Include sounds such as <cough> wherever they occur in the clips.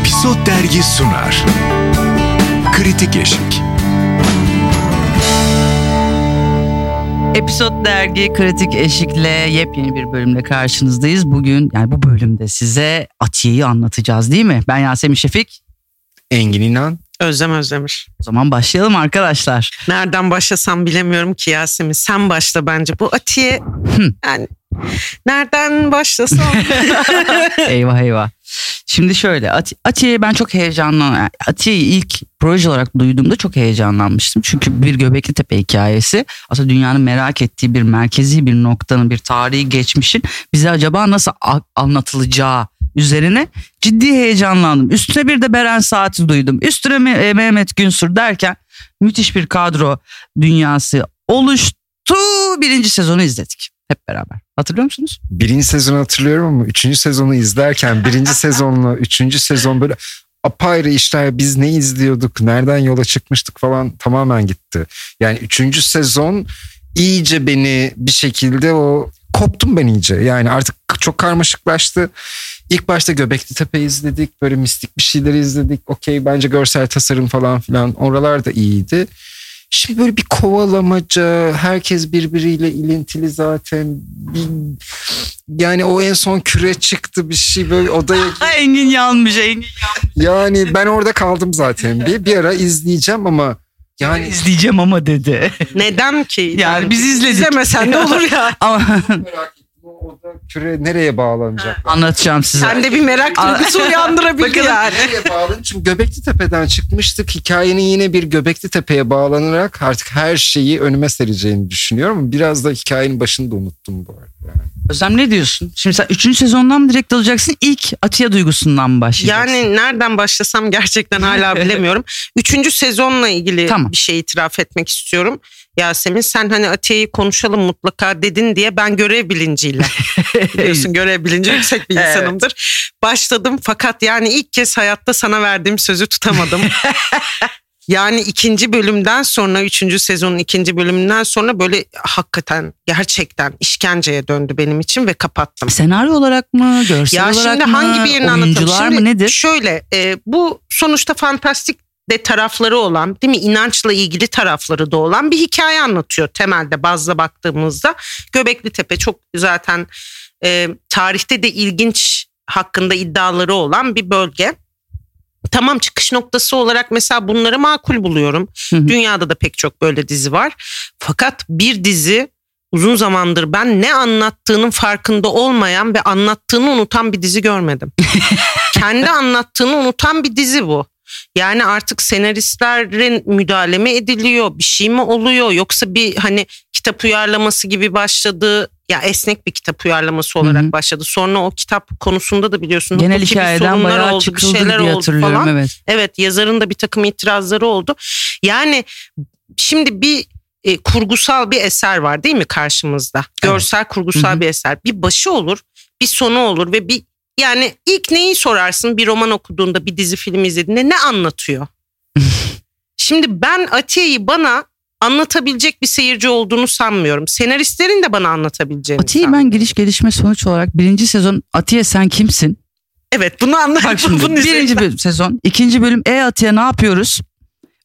Episod Dergi sunar. Kritik Eşik. Episod Dergi Kritik Eşik'le yepyeni bir bölümle karşınızdayız. Bugün yani bu bölümde size Atiye'yi anlatacağız değil mi? Ben Yasemin Şefik. Engin İnan. Özlem Özdemir. O zaman başlayalım arkadaşlar. Nereden başlasam bilemiyorum ki Yasemin. Sen başla bence. Bu Atiye yani nereden başlasam? <laughs> eyvah eyvah. Şimdi şöyle Ati- Atiye'yi ben çok heyecanlan Atiye'yi ilk proje olarak duyduğumda çok heyecanlanmıştım. Çünkü bir Göbekli Tepe hikayesi aslında dünyanın merak ettiği bir merkezi bir noktanın bir tarihi geçmişin bize acaba nasıl a- anlatılacağı üzerine ciddi heyecanlandım. Üstüne bir de Beren Saat'i duydum. Üstüne e, Mehmet Günsür derken müthiş bir kadro dünyası oluştu. Birinci sezonu izledik hep beraber. Hatırlıyor musunuz? Birinci sezonu hatırlıyorum ama üçüncü sezonu izlerken birinci <laughs> sezonla üçüncü sezon böyle apayrı işler biz ne izliyorduk nereden yola çıkmıştık falan tamamen gitti. Yani üçüncü sezon iyice beni bir şekilde o koptum ben iyice yani artık çok karmaşıklaştı. İlk başta Göbekli Tepe izledik böyle mistik bir şeyleri izledik okey bence görsel tasarım falan filan oralar da iyiydi. Şimdi böyle bir kovalamaca, herkes birbiriyle ilintili zaten. Bir- yani o en son küre çıktı bir şey böyle odaya. <laughs> Engin yanmış Engin Yani ben orada kaldım zaten. Bir, bir ara izleyeceğim ama yani izleyeceğim ama dedi. Neden ki? Yani biz izledik. İzlemesen de olur ya. <laughs> ama o küre nereye bağlanacak? anlatacağım size. Sen de bir merak duygusu <laughs> uyandırabilir Bakalım. yani. Nereye bağlanacak? Çünkü Göbekli Tepe'den çıkmıştık. Hikayenin yine bir Göbekli Tepe'ye bağlanarak artık her şeyi önüme sereceğini düşünüyorum. Ama biraz da hikayenin başını da unuttum bu arada. Yani. Özlem ne diyorsun? Şimdi sen 3. sezondan mı direkt alacaksın? İlk Atiye duygusundan mı başlayacaksın? Yani nereden başlasam gerçekten hala <laughs> bilemiyorum. Üçüncü sezonla ilgili Tamam. bir şey itiraf etmek istiyorum. Yasemin sen hani Atiye'yi konuşalım mutlaka dedin diye ben görev bilinciyle <laughs> biliyorsun görev bilinci yüksek bir Evet. insanımdır. Başladım fakat yani ilk kez hayatta sana verdiğim sözü tutamadım. <laughs> Yani ikinci bölümden sonra üçüncü sezonun ikinci bölümünden sonra böyle hakikaten gerçekten işkenceye döndü benim için ve kapattım. Senaryo olarak mı? Görsel Ya olarak şimdi mı? hangi birini? Oyuncular Şimdi mı nedir? Şöyle e, bu sonuçta fantastik de tarafları olan değil mi inançla ilgili tarafları da olan bir hikaye anlatıyor temelde bazda baktığımızda. Göbekli Tepe çok zaten e, tarihte de ilginç hakkında iddiaları olan bir bölge. Tamam çıkış noktası olarak mesela bunları makul buluyorum. Hı hı. Dünyada da pek çok böyle dizi var. Fakat bir dizi uzun zamandır ben ne anlattığının farkında olmayan ve anlattığını unutan bir dizi görmedim. <laughs> Kendi anlattığını unutan bir dizi bu. Yani artık senaristlerin müdahale mi ediliyor, bir şey mi oluyor yoksa bir hani kitap uyarlaması gibi başladı. Ya esnek bir kitap uyarlaması olarak Hı hı. başladı. Sonra o kitap konusunda da biliyorsun Genel bir hikayeden bayağı oldu, bir çıkıldı şeyler diye oldu hatırlıyorum. falan. Evet. Evet yazarın da bir takım itirazları oldu. Yani şimdi bir e, kurgusal bir eser var değil mi karşımızda? Görsel kurgusal Hı hı. bir eser. Bir başı olur, bir sonu olur ve bir yani ilk neyi sorarsın bir roman okuduğunda, bir dizi film izlediğinde ne anlatıyor? <laughs> şimdi ben Atiye'yi bana anlatabilecek bir seyirci olduğunu sanmıyorum. Senaristlerin de bana anlatabileceğini Atiye ben giriş gelişme sonuç olarak birinci sezon Atiye sen kimsin? Evet bunu anladım. Bak şimdi <laughs> birinci bölüm, sezon ikinci bölüm E Atiye ne yapıyoruz?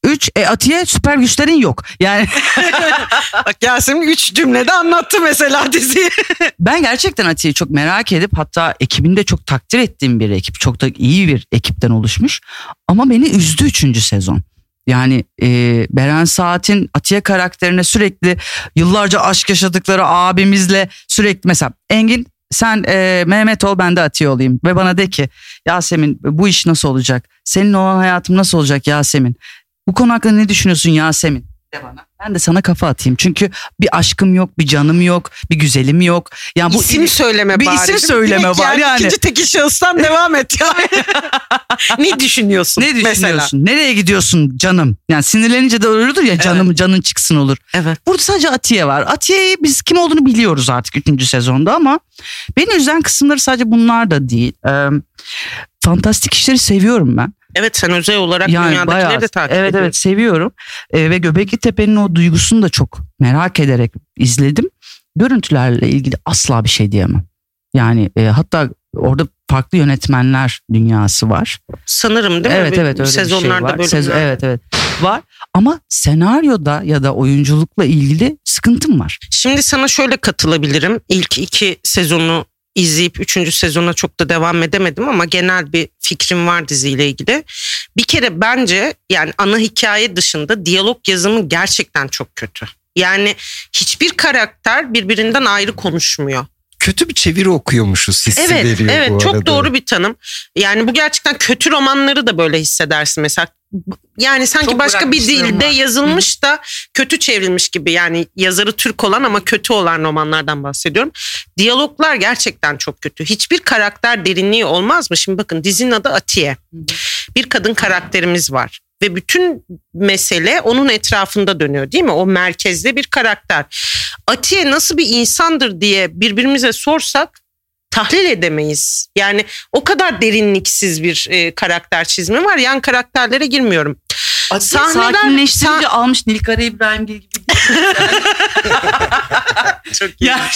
Üç E Atiye süper güçlerin yok. Yani <laughs> Bak Yasemin üç cümlede anlattı mesela diziyi. <laughs> ben gerçekten Atiye'yi çok merak edip hatta ekibinde çok takdir ettiğim bir ekip. Çok da iyi bir ekipten oluşmuş. Ama beni üzdü üçüncü sezon. Yani e, Beren Saat'in Atiye karakterine sürekli yıllarca aşk yaşadıkları abimizle sürekli mesela Engin sen e, Mehmet ol ben de Atiye olayım ve bana de ki Yasemin bu iş nasıl olacak? Senin olan hayatım nasıl olacak Yasemin? Bu konu hakkında ne düşünüyorsun Yasemin? De bana. Ben de sana kafa atayım. Çünkü bir aşkım yok, bir canım yok, bir güzelim yok. Yani bu isim söyleme bir bari. isim söyleme var yani. İkinci tekil şahıstan devam et. Yani. <laughs> ne düşünüyorsun? ne düşünüyorsun? Mesela. Nereye gidiyorsun canım? Yani sinirlenince de öyledir ya canım canın çıksın olur. Evet. Burada sadece Atiye var. Atiye'yi biz kim olduğunu biliyoruz artık 3. sezonda ama beni üzen kısımları sadece bunlar da değil. Ee, fantastik işleri seviyorum ben. Evet sen özel olarak dünyadakileri bayağı- de takip Evet ediyorsun. evet seviyorum. Ee, ve Göbekli Tepe'nin o duygusunu da çok merak ederek izledim. Görüntülerle ilgili asla bir şey diyemem. Yani e, hatta orada farklı yönetmenler dünyası var. Sanırım değil mi? evet evet öyle Sezonlarda bir şey var. Sez- evet evet var ama senaryoda ya da oyunculukla ilgili sıkıntım var. Şimdi sana şöyle katılabilirim. İlk iki sezonu izleyip üçüncü sezona çok da devam edemedim ama genel bir fikrim var diziyle ilgili. Bir kere bence yani ana hikaye dışında diyalog yazımı gerçekten çok kötü. Yani hiçbir karakter birbirinden ayrı konuşmuyor. Kötü bir çeviri okuyormuşuz hissi Evet, veriyor evet bu çok arada. doğru bir tanım. Yani bu gerçekten kötü romanları da böyle hissedersin mesela. Yani sanki Çok başka bir dilde var. yazılmış da kötü çevrilmiş gibi. Yani yazarı Türk olan ama kötü olan romanlardan bahsediyorum. Diyaloglar gerçekten çok kötü. Hiçbir karakter derinliği olmaz mı? Şimdi bakın dizinin adı Atiye. Bir kadın karakterimiz var. Ve bütün mesele onun etrafında dönüyor değil mi? O merkezde bir karakter. Atiye nasıl bir insandır diye birbirimize sorsak tahlil edemeyiz. Yani o kadar derinliksiz bir e, karakter çizimi var. Yan karakterlere girmiyorum. Sahneler- Sakinleştirici sah- almış Nilkara İbrahimgil gibi. <laughs> Çok Ya. <laughs>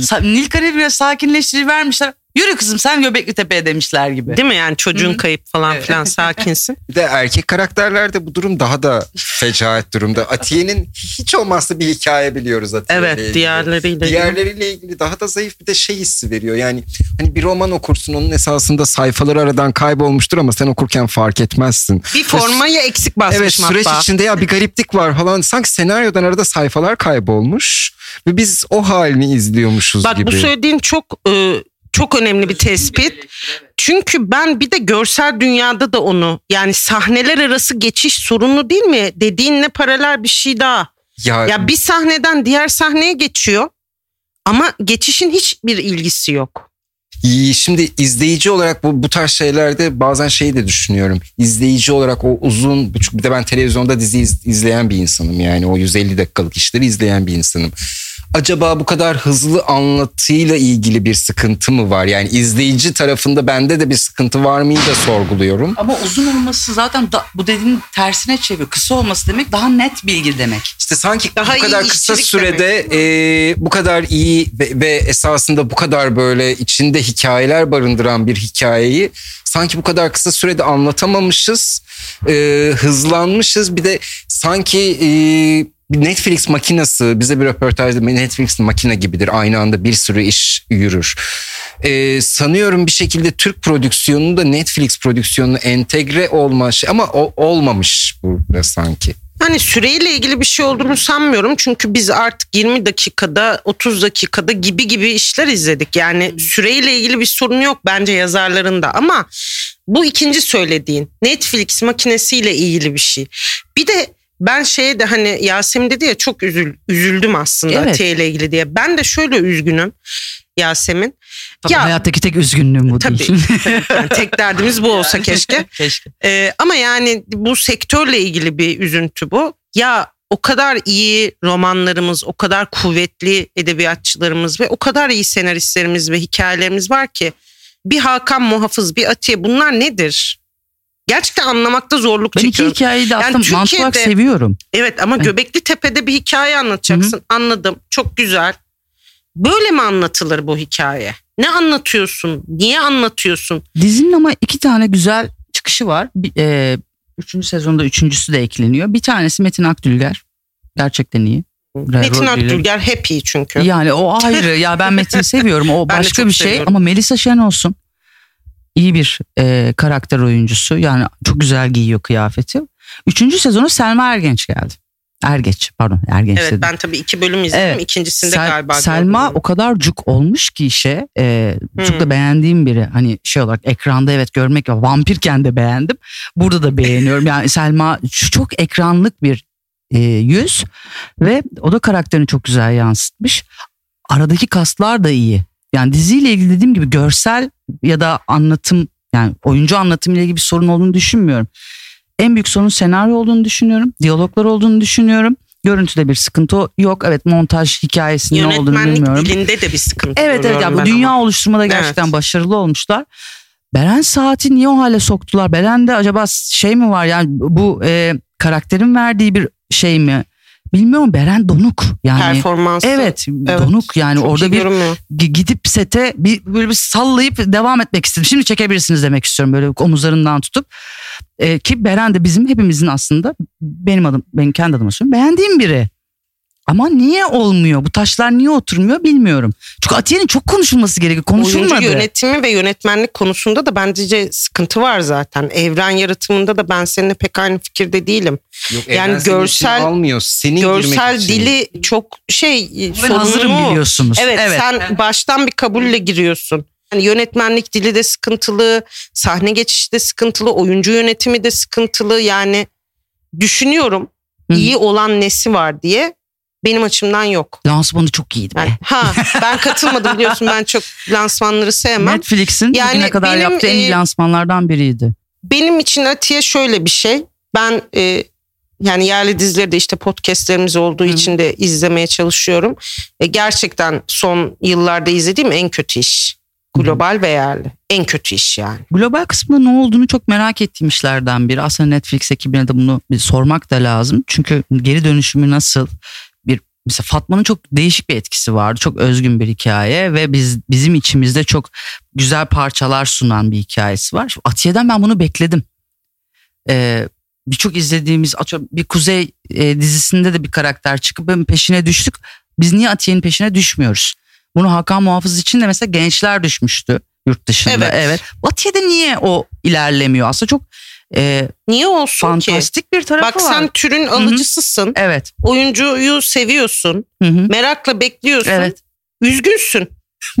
Sa- Nilkara biraz sakinleştirici vermişler. Yürü kızım sen Göbekli Tepe'ye demişler gibi. Değil mi yani çocuğun kayıp falan Evet. filan <laughs> sakinsin. Bir de erkek karakterlerde bu durum daha da fecaat durumda. Atiye'nin hiç olmazsa bir hikaye biliyoruz Atiye'yle Evet ilgili. diğerleriyle. Diğerleriyle ilgili daha da zayıf bir de şey hissi veriyor. Yani hani bir roman okursun onun esasında sayfaları aradan kaybolmuştur ama sen okurken fark etmezsin. Bir formayı eksik basmış Evet süreç matbaa. içinde ya bir gariplik var falan. Sanki senaryodan arada sayfalar kaybolmuş ve biz o halini izliyormuşuz Bak gibi. bu söylediğin çok e, çok önemli bir tespit. Çünkü ben bir de görsel dünyada da onu yani sahneler arası geçiş sorunlu değil mi? Dediğinle paralel bir şey daha. ya, Ya bir sahneden diğer sahneye geçiyor ama geçişin hiçbir ilgisi yok. İyi, Şimdi izleyici olarak bu, bu tarz şeylerde bazen şeyi de düşünüyorum. İzleyici olarak o uzun, bir de ben televizyonda dizi iz- izleyen bir insanım yani o 150 dakikalık işleri izleyen bir insanım. Acaba bu kadar hızlı anlatıyla ilgili bir sıkıntı mı var? Yani izleyici tarafında bende de bir sıkıntı var mıyı da sorguluyorum. Ama uzun olması zaten da, bu dediğin tersine çeviriyor. Kısa olması demek daha net bilgi demek. İşte sanki Daha bu kadar kısa sürede e, bu kadar iyi ve, ve esasında bu kadar böyle içinde hikayeler barındıran bir hikayeyi sanki bu kadar kısa sürede anlatamamışız, e, hızlanmışız. Bir de sanki e, Netflix makinası bize bir röportajda Netflix makine gibidir. Aynı anda bir sürü iş yürür. E, sanıyorum bir şekilde Türk prodüksiyonunu da Netflix prodüksiyonuna entegre olma şey ama o, olmamış burada sanki. Hani süreyle ilgili bir şey olduğunu sanmıyorum. Çünkü biz artık 20 dakikada 30 dakikada gibi gibi işler izledik. Yani süreyle ilgili bir sorun yok bence yazarlarında ama bu ikinci söylediğin Netflix makinesiyle ilgili bir şey. Bir de ben şeye de hani Yasemin dedi ya çok üzül, üzüldüm aslında Evet. Atiye ile ilgili diye. Ben de şöyle üzgünüm Yasemin. Tabii Ya- hayattaki tek üzgünlüğüm bu Tabii. değil. Yani tek derdimiz bu <laughs> olsa keşke. <laughs> Keşke. Ee, ama yani bu sektörle ilgili bir üzüntü bu. Ya o kadar iyi romanlarımız, o kadar kuvvetli edebiyatçılarımız ve o kadar iyi senaristlerimiz ve hikayelerimiz var ki bir Hakan Muhafız, bir Atiye bunlar nedir? Gerçekten anlamakta zorluk Ben iki çekiyorum. hikayeyi de Yani olarak Türkiye'de- seviyorum. Evet ama Evet. Göbekli Tepe'de bir hikaye anlatacaksın. Anladım. Çok güzel. Böyle mi anlatılır bu hikaye? Ne anlatıyorsun? Niye anlatıyorsun? Dizinin ama iki tane güzel çıkışı var. Bir, e, üçüncü sezonda üçüncüsü de ekleniyor. Bir tanesi Metin Akdülger. Gerçekten iyi. Metin Akdülger hep iyi çünkü. Yani o ayrı. ya ben Metin'i seviyorum. O <laughs> Ben başka bir şey. seviyorum. Ama Melisa Şen olsun. İyi bir e, karakter oyuncusu. Yani çok güzel giyiyor kıyafeti. Üçüncü sezonu Selma Ergenç geldi. Ergeç pardon Ergenç Evet dedim. ben tabii iki bölüm izledim. Evet. İkincisinde Sel- galiba. Selma gördüm. o kadar cuk olmuş ki işe e, çok Hmm. da beğendiğim biri. Hani şey olarak ekranda evet görmek vampirken de beğendim. Burada da beğeniyorum. Yani Selma çok ekranlık bir e, yüz ve o da karakterini çok güzel yansıtmış. Aradaki kaslar da iyi. Yani diziyle ilgili dediğim gibi görsel ya da anlatım yani oyuncu anlatımıyla ilgili bir sorun olduğunu düşünmüyorum. En büyük sorun senaryo olduğunu düşünüyorum. Diyaloglar olduğunu düşünüyorum. Görüntüde bir sıkıntı yok. Evet montaj hikayesinin ne olduğunu Yönetmenlik bilmiyorum. dilinde de bir sıkıntı Evet evet ya bu dünya ama. oluşturmada gerçekten Evet. başarılı olmuşlar. Beren Saat'i niye o hale soktular? Beren'de acaba şey mi var yani bu e, karakterin verdiği bir şey mi? Bilmiyorum Beren donuk yani. Performansı. Evet, Evet, donuk yani Çok orada bir. G- gidip sete bir böyle bir sallayıp devam etmek istedim. Şimdi çekebilirsiniz demek istiyorum böyle omuzlarından tutup. Ee, ki Beren de bizim hepimizin aslında benim adım benim kendi adıma söylüyorum beğendiğim biri. Ama niye olmuyor? Bu taşlar niye oturmuyor bilmiyorum. Çünkü Atiye'nin çok konuşulması gerekiyor. Konuşulmadı. Oyuncu yönetimi ve yönetmenlik konusunda da bence sıkıntı var zaten. Evren yaratımında da ben seninle pek aynı fikirde değilim. Yok, Yani görsel- almıyor. Senin Görsel girmek için. dili çok şey Ben hazırım biliyorsunuz. Evet, sen baştan bir kabulle giriyorsun. Yani yönetmenlik dili de sıkıntılı, sahne geçişi de sıkıntılı, oyuncu yönetimi de sıkıntılı. Yani düşünüyorum Hı. iyi olan nesi var diye benim açımdan yok. Lansmanı çok iyiydi be. Yani, ha ben katılmadım biliyorsun ben çok lansmanları sevmem. Netflix'in Yani bugüne kadar benim, yaptığı en iyi e, lansmanlardan biriydi. Benim için Atiye şöyle bir şey. Ben e, yani yerli dizileri de işte podcastlerimiz olduğu Hı. için de izlemeye çalışıyorum. E, gerçekten son yıllarda izlediğim en kötü iş. Global ve yerli. En kötü iş yani. Global kısmında ne olduğunu çok merak ettiğim işlerden biri. Aslında Netflix ekibine de bunu bir sormak da lazım. Çünkü geri dönüşümü nasıl mesela Fatma'nın çok değişik bir etkisi vardı. Çok özgün bir hikaye ve biz bizim içimizde çok güzel parçalar sunan bir hikayesi var. Şimdi Atiye'den ben bunu bekledim. Ee, birçok izlediğimiz atıyorum bir Kuzey e, dizisinde de bir karakter çıkıp ben peşine düştük. Biz niye Atiye'nin peşine düşmüyoruz? Bunu Hakan Muhafız için de mesela gençler düşmüştü yurt dışında. Evet. evet. Atiye'de niye o ilerlemiyor? Aslında çok e, Niye olsun ki? fantastik bir tarafı Bak var. sen türün alıcısısın. Evet. Oyuncuyu seviyorsun. Hı hı. Merakla bekliyorsun. Evet. Üzgünsün.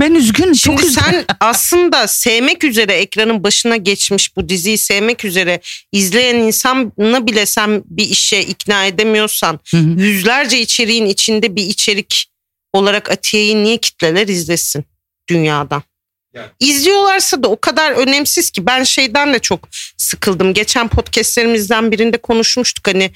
Ben üzgünüm. Şimdi çok üzgünüm. sen <laughs> aslında sevmek üzere ekranın başına geçmiş bu diziyi sevmek üzere izleyen insanı bile sen bir işe ikna edemiyorsan Hı hı. yüzlerce içeriğin içinde bir içerik olarak Atiye'yi niye kitleler izlesin dünyadan? Yani. İzliyorlarsa da o kadar önemsiz ki ben şeyden de çok sıkıldım. Geçen podcastlerimizden birinde konuşmuştuk hani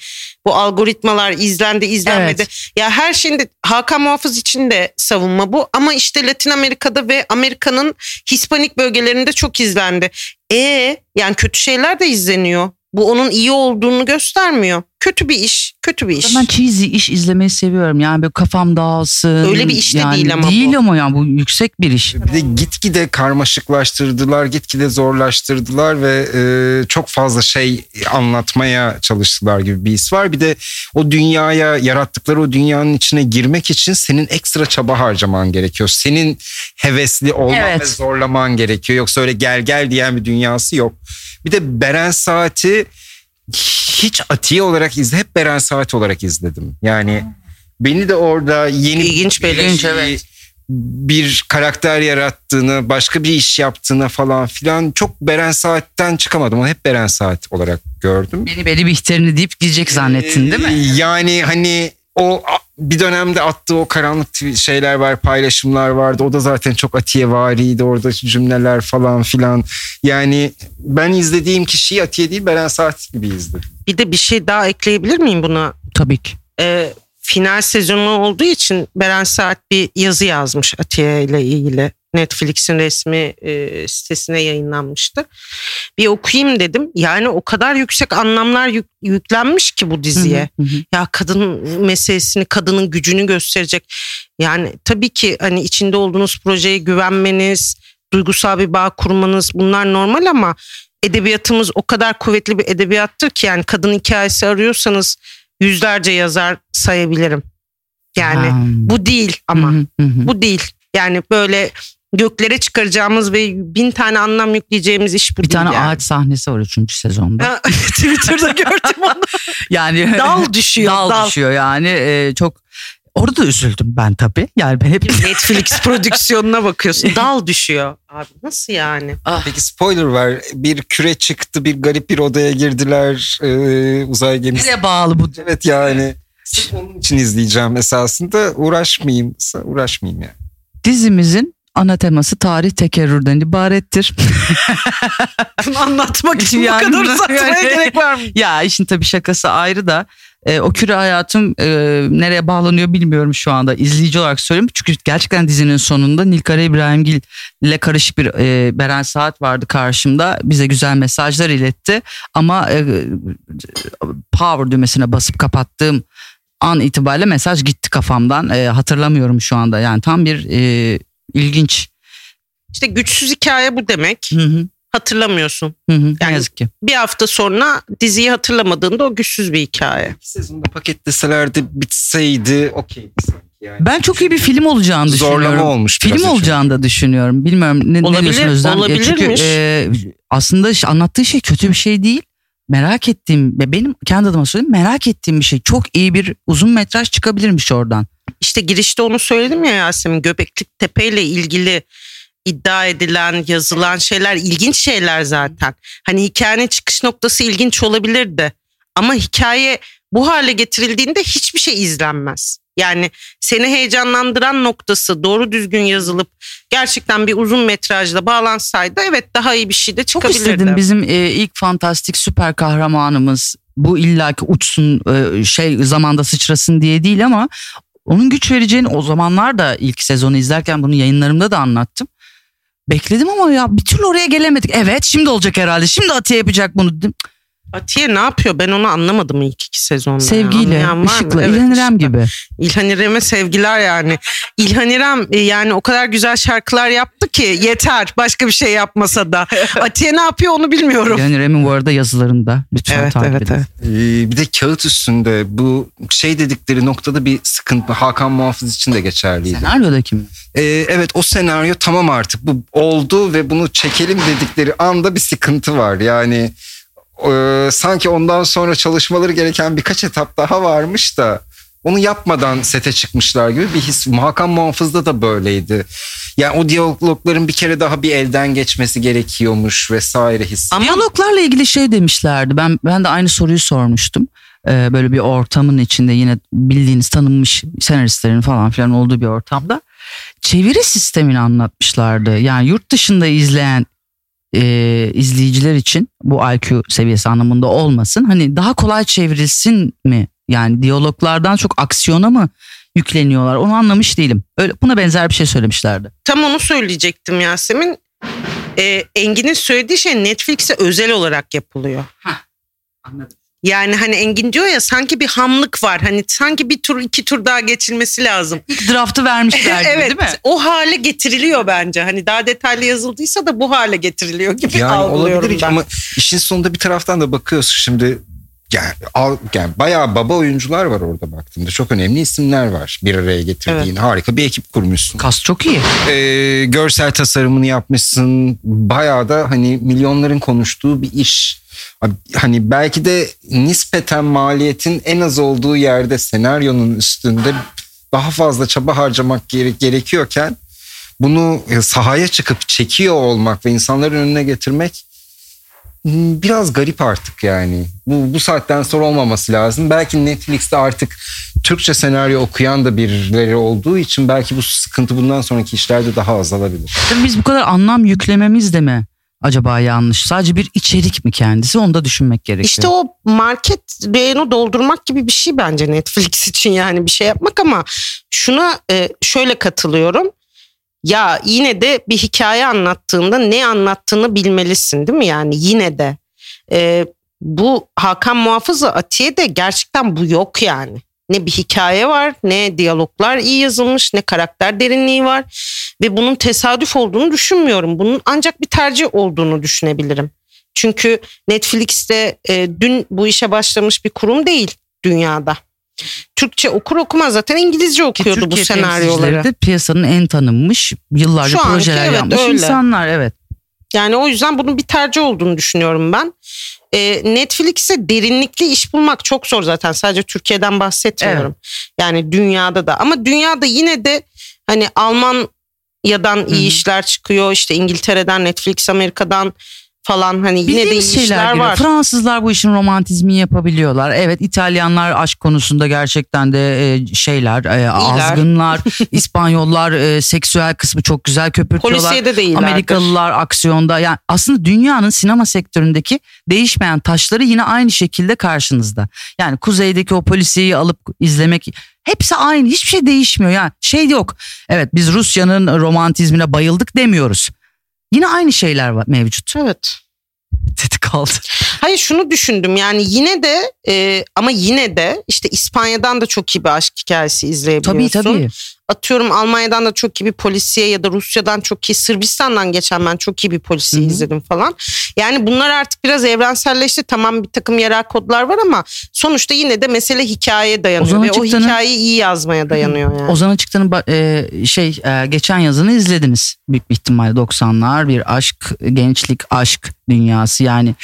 bu algoritmalar izlendi izlenmedi. Evet. Ya her şeyinde Hakan Muhafız için de savunma bu ama işte Latin Amerika'da ve Amerika'nın Hispanik bölgelerinde çok izlendi. E yani kötü şeyler de izleniyor. Bu onun iyi olduğunu göstermiyor. Kötü bir iş, kötü bir iş. Ben cheesy iş izlemeyi seviyorum. Yani böyle kafam dağılsın. Öyle bir iş de Yani değil ama bu. Değil ama yani bu yüksek bir iş. Bir de gitgide karmaşıklaştırdılar, gitgide zorlaştırdılar ve e, çok fazla şey anlatmaya çalıştılar gibi bir his var. Bir de o dünyaya yarattıkları o dünyanın içine girmek için senin ekstra çaba harcaman gerekiyor. Senin hevesli olman Evet. ve zorlaman gerekiyor. Yoksa öyle gel gel diyen bir dünyası yok. Bir de Beren Saat'i hiç Atiye olarak izle, hep Beren Saat olarak izledim. Yani beni de orada yeni İlginç bir ilginç, bir- evet. bir karakter yarattığını, başka bir iş yaptığını falan filan çok Beren Saat'ten çıkamadım. Onu hep Beren Saat olarak gördüm. Beni beni bihterini deyip gidecek zannettin değil mi? Ee, Yani hani o bir dönemde attığı o karanlık şeyler var, paylaşımlar vardı. O da zaten çok Atiye variydi. Orada cümleler falan filan. Yani ben izlediğim kişiyi Atiye değil Beren Saat gibi izledim. Bir de bir şey daha ekleyebilir miyim buna? Tabii ki. Ee, final sezonu olduğu için Beren Saat bir yazı yazmış Atiye ile ilgili. Netflix'in resmi e, sitesine yayınlanmıştı. Bir okuyayım dedim. Yani o kadar yüksek anlamlar yük- yüklenmiş ki bu diziye. Hı hı hı. ya kadın meselesini, kadının gücünü gösterecek. Yani tabii ki hani içinde olduğunuz projeye güvenmeniz, duygusal bir bağ kurmanız bunlar normal ama edebiyatımız o kadar kuvvetli bir edebiyattır ki yani kadın hikayesi arıyorsanız yüzlerce yazar sayabilirim. Yani Ha. bu değil ama hı. bu değil. Yani böyle göklere çıkaracağımız ve bin tane anlam yükleyeceğimiz iş bu bir tane yani. ağaç sahnesi var 3. sezonda. <laughs> Twitter'da gördüm onu. <laughs> Yani <laughs> Dal düşüyor, dal, dal. düşüyor yani Ee, çok orada da üzüldüm ben tabii. Yani ben hep Netflix prodüksiyonuna bakıyorsun. Dal düşüyor. Abi nasıl yani? Peki spoiler var. Bir küre çıktı, bir garip bir odaya girdiler. Ee, uzay gemisi. nereye bağlı bu? Evet yani. Sırf onun için izleyeceğim esasında. Uğraşmayayım. Uğraşmayayım yani. Dizimizin ana teması tarih tekerrürden ibarettir. <laughs> Bunu anlatmak için Yani bu kadar uzatmaya yani- gerek var mı? <laughs> ya işin tabii şakası ayrı da e, o küre hayatım e, nereye bağlanıyor bilmiyorum şu anda izleyici olarak söylüyorum. Çünkü gerçekten dizinin sonunda Nilkara İbrahimgil ile karışık bir e, Beren Saat vardı karşımda. Bize güzel mesajlar iletti ama e, power düğmesine basıp kapattığım an itibariyle mesaj gitti kafamdan. E, hatırlamıyorum şu anda. Yani tam bir e, ilginç. İşte güçsüz hikaye bu demek. Hı hı, Hatırlamıyorsun. hı hı, ne Yani- yazık ki. Bir hafta sonra diziyi hatırlamadığında o güçsüz bir hikaye. İki sezonda paketleselerdi bitseydi okey. Yani Ben çok iyi bir film olacağını düşünüyorum. zorlama olmuş. biraz Film için. olacağını da düşünüyorum. Bilmiyorum ne, ne Olabilir, diyorsun Özlem? Olabilirmiş. Çünkü e, aslında anlattığı şey kötü bir şey değil. Merak ettiğim ve benim kendi adıma söyleyeyim merak ettiğim bir şey. Çok iyi bir uzun metraj çıkabilirmiş oradan. İşte girişte onu söyledim ya Yasemin. Göbeklik Tepe ile ilgili iddia edilen, yazılan şeyler ilginç şeyler zaten. Hani hikayenin çıkış noktası ilginç olabilirdi. Ama hikaye bu hale getirildiğinde hiçbir şey izlenmez. Yani seni heyecanlandıran noktası doğru düzgün yazılıp gerçekten bir uzun metrajla bağlansaydı evet daha iyi bir şey de Çok çıkabilirdi. istedim bizim e, ilk fantastik süper kahramanımız bu illaki uçsun e, şey zamanda sıçrasın diye değil ama onun güç vereceğini o zamanlar da ilk sezonu izlerken bunu yayınlarımda da anlattım. Bekledim ama ya bir türlü oraya gelemedik. Evet şimdi olacak herhalde. Şimdi Atiye yapacak bunu. dedim. Atiye ne yapıyor ben onu anlamadım ilk iki sezonda. Sevgiyle, mı? ışıkla, Evet, İlhan İrem gibi. İlhan İrem'e sevgiler yani. İlhan İrem e, yani o kadar güzel şarkılar yaptı ki yeter başka bir şey yapmasa da. <laughs> Atiye ne yapıyor onu bilmiyorum. İlhan İrem'in bu arada yazılarında lütfen Evet takip evet edin. evet. Ee, bir de kağıt üstünde bu şey dedikleri noktada bir sıkıntı Hakan Muhafız için de geçerliydi. Senaryodaki mi? Ee, evet o senaryo tamam artık bu oldu ve bunu çekelim dedikleri anda bir sıkıntı var. Yani e, sanki ondan sonra çalışmaları gereken birkaç etap daha varmış da onu yapmadan sete çıkmışlar gibi bir his. Hakan Muhafız'da da böyleydi. Yani o diyalogların bir kere daha bir elden geçmesi gerekiyormuş vesaire his. Diyaloglarla ilgili şey demişlerdi. Ben ben de aynı soruyu sormuştum. Ee, böyle bir ortamın içinde yine bildiğiniz tanınmış senaristlerin falan filan olduğu bir ortamda çeviri sistemini anlatmışlardı. Yani yurt dışında izleyen e, izleyiciler için bu IQ seviyesi anlamında olmasın. Hani daha kolay çevrilsin mi? Yani diyaloglardan çok aksiyona mı yükleniyorlar? Onu anlamış değilim. Öyle buna benzer bir şey söylemişlerdi. Tam onu söyleyecektim Yasemin. E, Engin'in söylediği şey Netflix'e özel olarak yapılıyor. Anladım. Yani hani Engin diyor ya sanki bir hamlık var. Hani sanki bir tur iki tur daha geçilmesi lazım. İlk draftı vermişler <laughs> gibi evet değil mi? o hale getiriliyor bence. Hani daha detaylı yazıldıysa da bu hale getiriliyor gibi Yani algılıyorum olabilir ben. ama işin sonunda bir taraftan da bakıyorsun şimdi yani, al, yani bayağı baba oyuncular var orada baktığımda. Çok önemli isimler var bir araya getirdiğin. Harika bir ekip kurmuşsun. Kas çok iyi. Ee, görsel tasarımını yapmışsın. Bayağı da hani milyonların konuştuğu bir iş. Hani belki de nispeten maliyetin en az olduğu yerde senaryonun üstünde daha fazla çaba harcamak gere- gerekiyorken bunu e, sahaya çıkıp çekiyor olmak ve insanların önüne getirmek biraz garip artık yani. Bu, bu saatten sonra olmaması lazım. Belki Netflix'te artık Türkçe senaryo okuyan da birileri olduğu için belki bu sıkıntı bundan sonraki işlerde daha azalabilir. Tabii biz bu kadar anlam yüklememiz de mi acaba yanlış? Sadece bir içerik mi kendisi? Onu da düşünmek gerekiyor. İşte o market reyonu doldurmak gibi bir şey bence Netflix için yani bir şey yapmak ama şuna e, şöyle katılıyorum. Ya yine de bir hikaye anlattığında ne anlattığını bilmelisin değil mi yani yine de. E, bu Hakan Muhafız'la Atiye'de gerçekten bu yok yani. Ne bir hikaye var ne diyaloglar iyi yazılmış ne karakter derinliği var. Ve bunun tesadüf olduğunu düşünmüyorum. Bunun ancak bir tercih olduğunu düşünebilirim. Çünkü Netflix'te e, dün bu işe başlamış bir kurum değil dünyada. Türkçe okur okumaz zaten İngilizce Ki okuyordu bu senaryoları. de piyasanın en tanınmış yıllarca Şu anki projeler evet, yapmış öyle. insanlar evet. Yani o yüzden bunun bir tercih olduğunu düşünüyorum ben. E, Netflix'e derinlikli iş bulmak çok zor zaten. Sadece Türkiye'den bahsetmiyorum. Yani dünyada da. Ama dünyada yine de hani Almanya'dan iyi hı. işler çıkıyor. İşte İngiltere'den, Netflix Amerika'dan falan hani yine de iyi Bildiğimiz şeyler işler geliyor. var. Fransızlar bu işin romantizmi yapabiliyorlar. Evet İtalyanlar aşk konusunda gerçekten de e, şeyler e, azgınlar. <laughs> İspanyollar e, seksüel kısmı çok güzel köpürtüyorlar. Polisiye de iyilerdir. Amerikalılar aksiyonda yani aslında dünyanın sinema sektöründeki değişmeyen taşları yine aynı şekilde karşınızda. Yani kuzeydeki o polisiyeyi alıp izlemek hepsi aynı hiçbir şey değişmiyor yani şey yok. Evet biz Rusya'nın romantizmine bayıldık demiyoruz. Yine aynı şeyler var mevcut. Evet. Tetik kaldı. Hayır şunu düşündüm yani yine de e, ama yine de işte İspanya'dan da çok iyi bir aşk hikayesi izleyebiliyorsun. Tabii tabii. Atıyorum Almanya'dan da çok iyi bir polisiye ya da Rusya'dan çok iyi Sırbistan'dan geçen ben çok iyi bir polisiye Hı hı. izledim falan. Yani bunlar artık biraz evrenselleşti. Tamam bir takım yerel kodlar var ama sonuçta yine de mesele hikayeye dayanıyor Ozan ve o Açıktan'ın- hikayeyi iyi yazmaya dayanıyor yani. Ozan Açıktan'ın e, şey e, geçen yazını izlediniz büyük bir ihtimalle 90'lar bir aşk gençlik aşk dünyası yani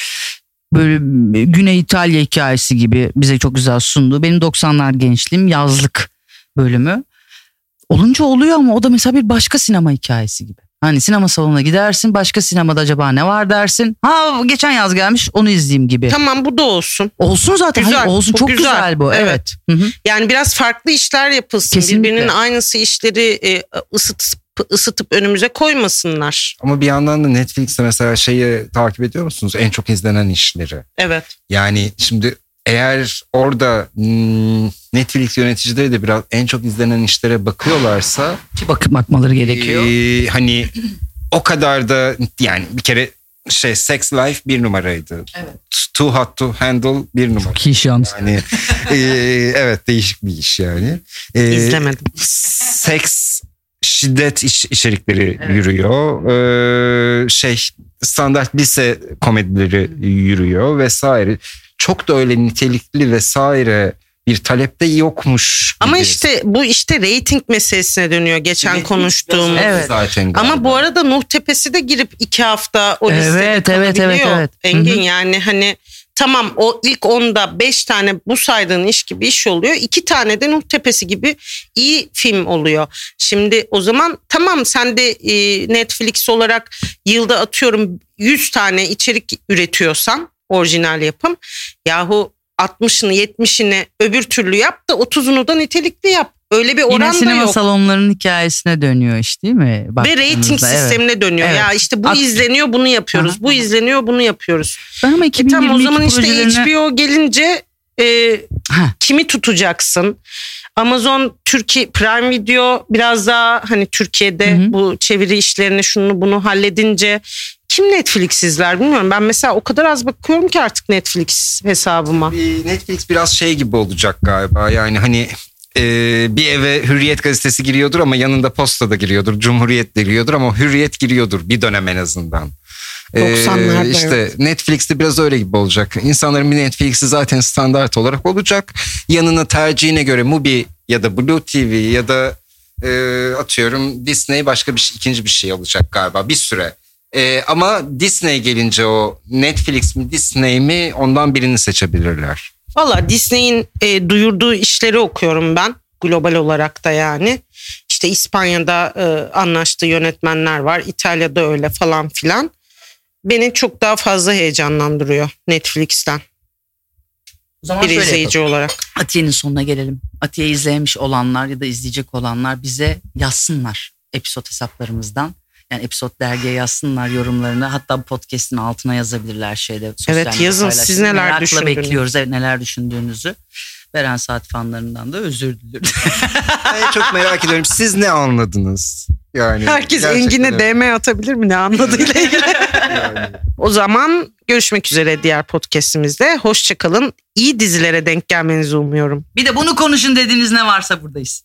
böyle Güney İtalya hikayesi gibi bize çok güzel sundu. Benim 90'lar gençliğim yazlık bölümü. Olunca oluyor ama o da mesela bir başka sinema hikayesi gibi. Hani sinema salonuna gidersin başka sinemada acaba ne var dersin. Ha geçen yaz gelmiş onu izleyeyim gibi. Tamam bu da olsun. Olsun zaten Güzel, hayır, olsun bu çok güzel. güzel, bu evet. Evet. Hı hı. Yani biraz farklı işler yapılsın. Kesinlikle. Birbirinin aynısı işleri e, ısıtıp ısıtıp önümüze koymasınlar. Ama bir yandan da Netflix'te mesela şeyi takip ediyor musunuz? En çok izlenen işleri. Evet. Yani şimdi eğer orada hmm, Netflix yöneticileri de biraz en çok izlenen işlere bakıyorlarsa Ki bakıp bakmaları gerekiyor. Ee, hani o kadar da yani bir kere şey Sex Life bir numaraydı. Evet. Too Hot to Handle bir numara. Ki iş yalnız. Yani e, evet değişik bir iş yani. E, İzlemedim. Seks şiddet iç, içerikleri yürüyor. Ee, şey standart lise komedileri yürüyor vesaire. Çok da öyle nitelikli vesaire bir talepte yokmuş. Ama gibi. işte bu işte reyting meselesine dönüyor geçen Netflix konuştuğum. biraz Evet. Zaten Ama galiba. bu arada Nuh Tepesi de girip iki hafta o listede Evet, evet, evet, evet. Engin yani hani tamam o ilk onda beş tane bu saydığın iş gibi iş oluyor. iki tane de Nuh Tepesi gibi iyi film oluyor. Şimdi o zaman tamam sen de e, Netflix olarak yılda atıyorum 100 tane içerik üretiyorsan orijinal yapım yahu 60'ını 70'ini öbür türlü yap da 30'unu da nitelikli yap. Öyle bir Yine oran da sinema yok. salonlarının hikayesine dönüyor iş değil mi? Ve rating evet. sistemine dönüyor. Evet. Ya işte bu At- izleniyor bunu yapıyoruz. Aha, bu izleniyor bunu yapıyoruz. Ben ama E 2022 tamam o zaman işte projelerine... HBO gelince e, Ha. kimi tutacaksın? Amazon Türkiye Prime Video biraz daha hani Türkiye'de Hı hı. bu çeviri işlerini şunu bunu halledince kim Netflix izler bilmiyorum. Ben mesela o kadar az bakıyorum ki artık Netflix hesabıma. Netflix biraz şey gibi olacak galiba. Yani hani e, bir eve Hürriyet gazetesi giriyordur ama yanında Posta da giriyordur. Cumhuriyet de giriyordur ama Hürriyet giriyordur bir dönem en azından. E, 90'larda işte evet. Netflix'te biraz öyle gibi olacak. İnsanların bir Netflix'i zaten standart olarak olacak. Yanına tercihine göre Mubi ya da Blue TV ya da e, atıyorum Disney başka bir şey, ikinci bir şey alacak galiba bir süre. E, ama Disney gelince o Netflix mi Disney mi ondan birini seçebilirler. Valla Disney'in e, duyurduğu işleri okuyorum ben global olarak da yani. İşte İspanya'da e, anlaştığı yönetmenler var. İtalya'da öyle falan filan. Beni çok daha fazla heyecanlandırıyor Netflix'ten O zaman bir şöyle izleyici yapalım. olarak. Atiye'nin sonuna gelelim. Atiye izlemiş olanlar ya da izleyecek olanlar bize yazsınlar episod hesaplarımızdan. Yani episod dergiye yazsınlar yorumlarını. Hatta bu podcast'in altına yazabilirler şeyde. sosyal Evet, yazın. Siz neler Merakla düşündünüz? bekliyoruz evet, neler düşündüğünüzü. Beren Saat fanlarından da özür. <laughs> Ben çok merak ediyorum. Siz ne anladınız? Yani Herkes Engin'e. DM atabilir mi ne anladığıyla ilgili. Yani. o zaman görüşmek üzere diğer podcastimizde. Hoşçakalın. İyi dizilere denk gelmenizi umuyorum. bir de bunu konuşun dediğiniz ne varsa buradayız.